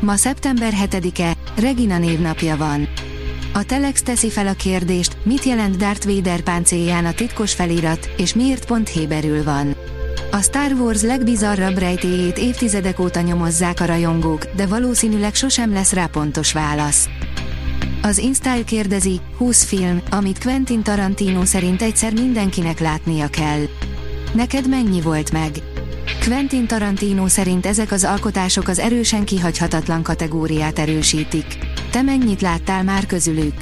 Ma szeptember 7-e, Regina névnapja van. A Telex teszi fel a kérdést, mit jelent Darth Vader páncélján a titkos felirat, és miért pont héberül van. A Star Wars legbizarrabb rejtéjét évtizedek óta nyomozzák a rajongók, de valószínűleg sosem lesz rá pontos válasz. Az InStyle kérdezi, 20 film, amit Quentin Tarantino szerint egyszer mindenkinek látnia kell. Neked mennyi volt meg? Quentin Tarantino szerint ezek az alkotások az erősen kihagyhatatlan kategóriát erősítik. Te mennyit láttál már közülük?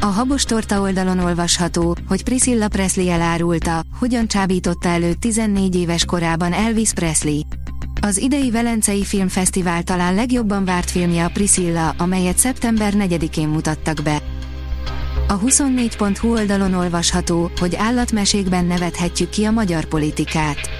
A Habos Torta oldalon olvasható, hogy Priscilla Presley elárulta, hogyan csábította elő 14 éves korában Elvis Presley. Az idei Velencei Filmfesztivál talán legjobban várt filmje a Priscilla, amelyet szeptember 4-én mutattak be. A 24.hu oldalon olvasható, hogy állatmesékben nevethetjük ki a magyar politikát.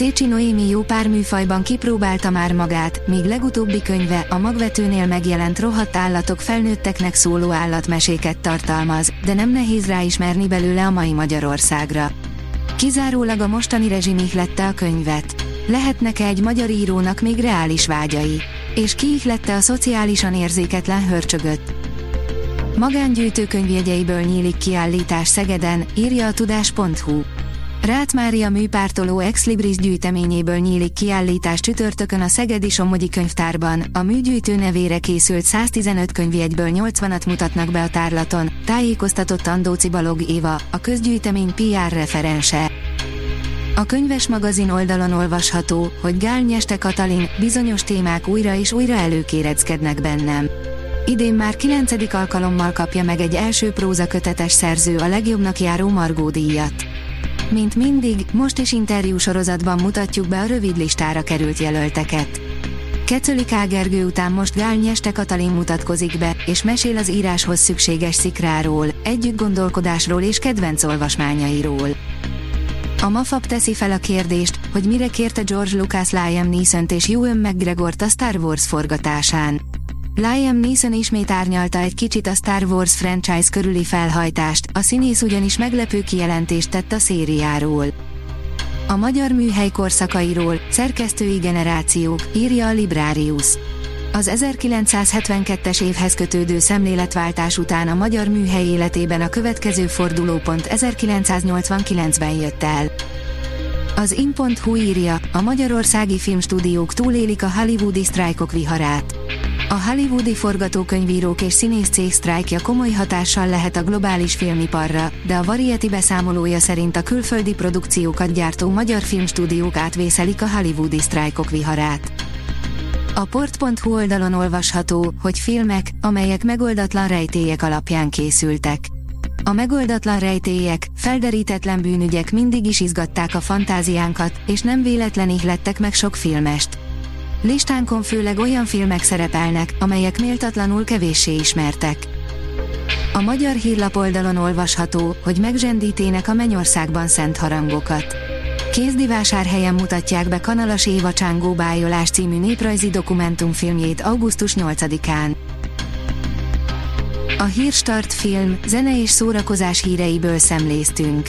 Szécsi Noémi jó pár műfajban kipróbálta már magát, míg legutóbbi könyve a magvetőnél megjelent rohadt állatok felnőtteknek szóló állatmeséket tartalmaz, de nem nehéz ráismerni belőle a mai Magyarországra. Kizárólag a mostani rezsim ihlette a könyvet. Lehetnek-e egy magyar írónak még reális vágyai? És ki ihlette a szociálisan érzéketlen hörcsögöt? Magángyűjtőkönyvjegyeiből nyílik kiállítás Szegeden, írja a tudás.hu. Rát Mária műpártoló Ex Libris gyűjteményéből nyílik kiállítás csütörtökön a Szegedi Somogyi Könyvtárban, a műgyűjtő nevére készült 115 könyvjegyből 80-at mutatnak be a tárlaton, tájékoztatott Andóci Balog Éva, a közgyűjtemény PR referense. A könyves magazin oldalon olvasható, hogy Gál Nyeste Katalin bizonyos témák újra és újra előkéreckednek bennem. Idén már kilencedik alkalommal kapja meg egy első prózakötetes szerző a legjobbnak járó Margó díjat. Mint mindig, most is interjú sorozatban mutatjuk be a rövid listára került jelölteket. Kecöli Kágergő után most Gál Nyeste Katalin mutatkozik be, és mesél az íráshoz szükséges szikráról, együtt gondolkodásról és kedvenc olvasmányairól. A Mafab teszi fel a kérdést, hogy mire kérte George Lucas Liam neeson és Ewan mcgregor a Star Wars forgatásán. Liam Neeson ismét árnyalta egy kicsit a Star Wars franchise körüli felhajtást, a színész ugyanis meglepő kijelentést tett a szériáról. A magyar műhely korszakairól, szerkesztői generációk, írja a Librarius. Az 1972-es évhez kötődő szemléletváltás után a magyar műhely életében a következő fordulópont 1989-ben jött el. Az in.hu írja, a magyarországi filmstúdiók túlélik a hollywoodi sztrájkok viharát. A hollywoodi forgatókönyvírók és színész cég sztrájkja komoly hatással lehet a globális filmiparra, de a Variety beszámolója szerint a külföldi produkciókat gyártó magyar filmstúdiók átvészelik a hollywoodi sztrájkok viharát. A port.hu oldalon olvasható, hogy filmek, amelyek megoldatlan rejtélyek alapján készültek. A megoldatlan rejtélyek, felderítetlen bűnügyek mindig is izgatták a fantáziánkat, és nem véletlen ihlettek meg sok filmest. Listánkon főleg olyan filmek szerepelnek, amelyek méltatlanul kevéssé ismertek. A magyar hírlap oldalon olvasható, hogy megzsendítének a mennyországban szent harangokat. Kézdivásárhelyen mutatják be Kanalas Éva Csángó Bájolás című néprajzi dokumentumfilmjét augusztus 8-án. A Hírstart film, zene és szórakozás híreiből szemléztünk.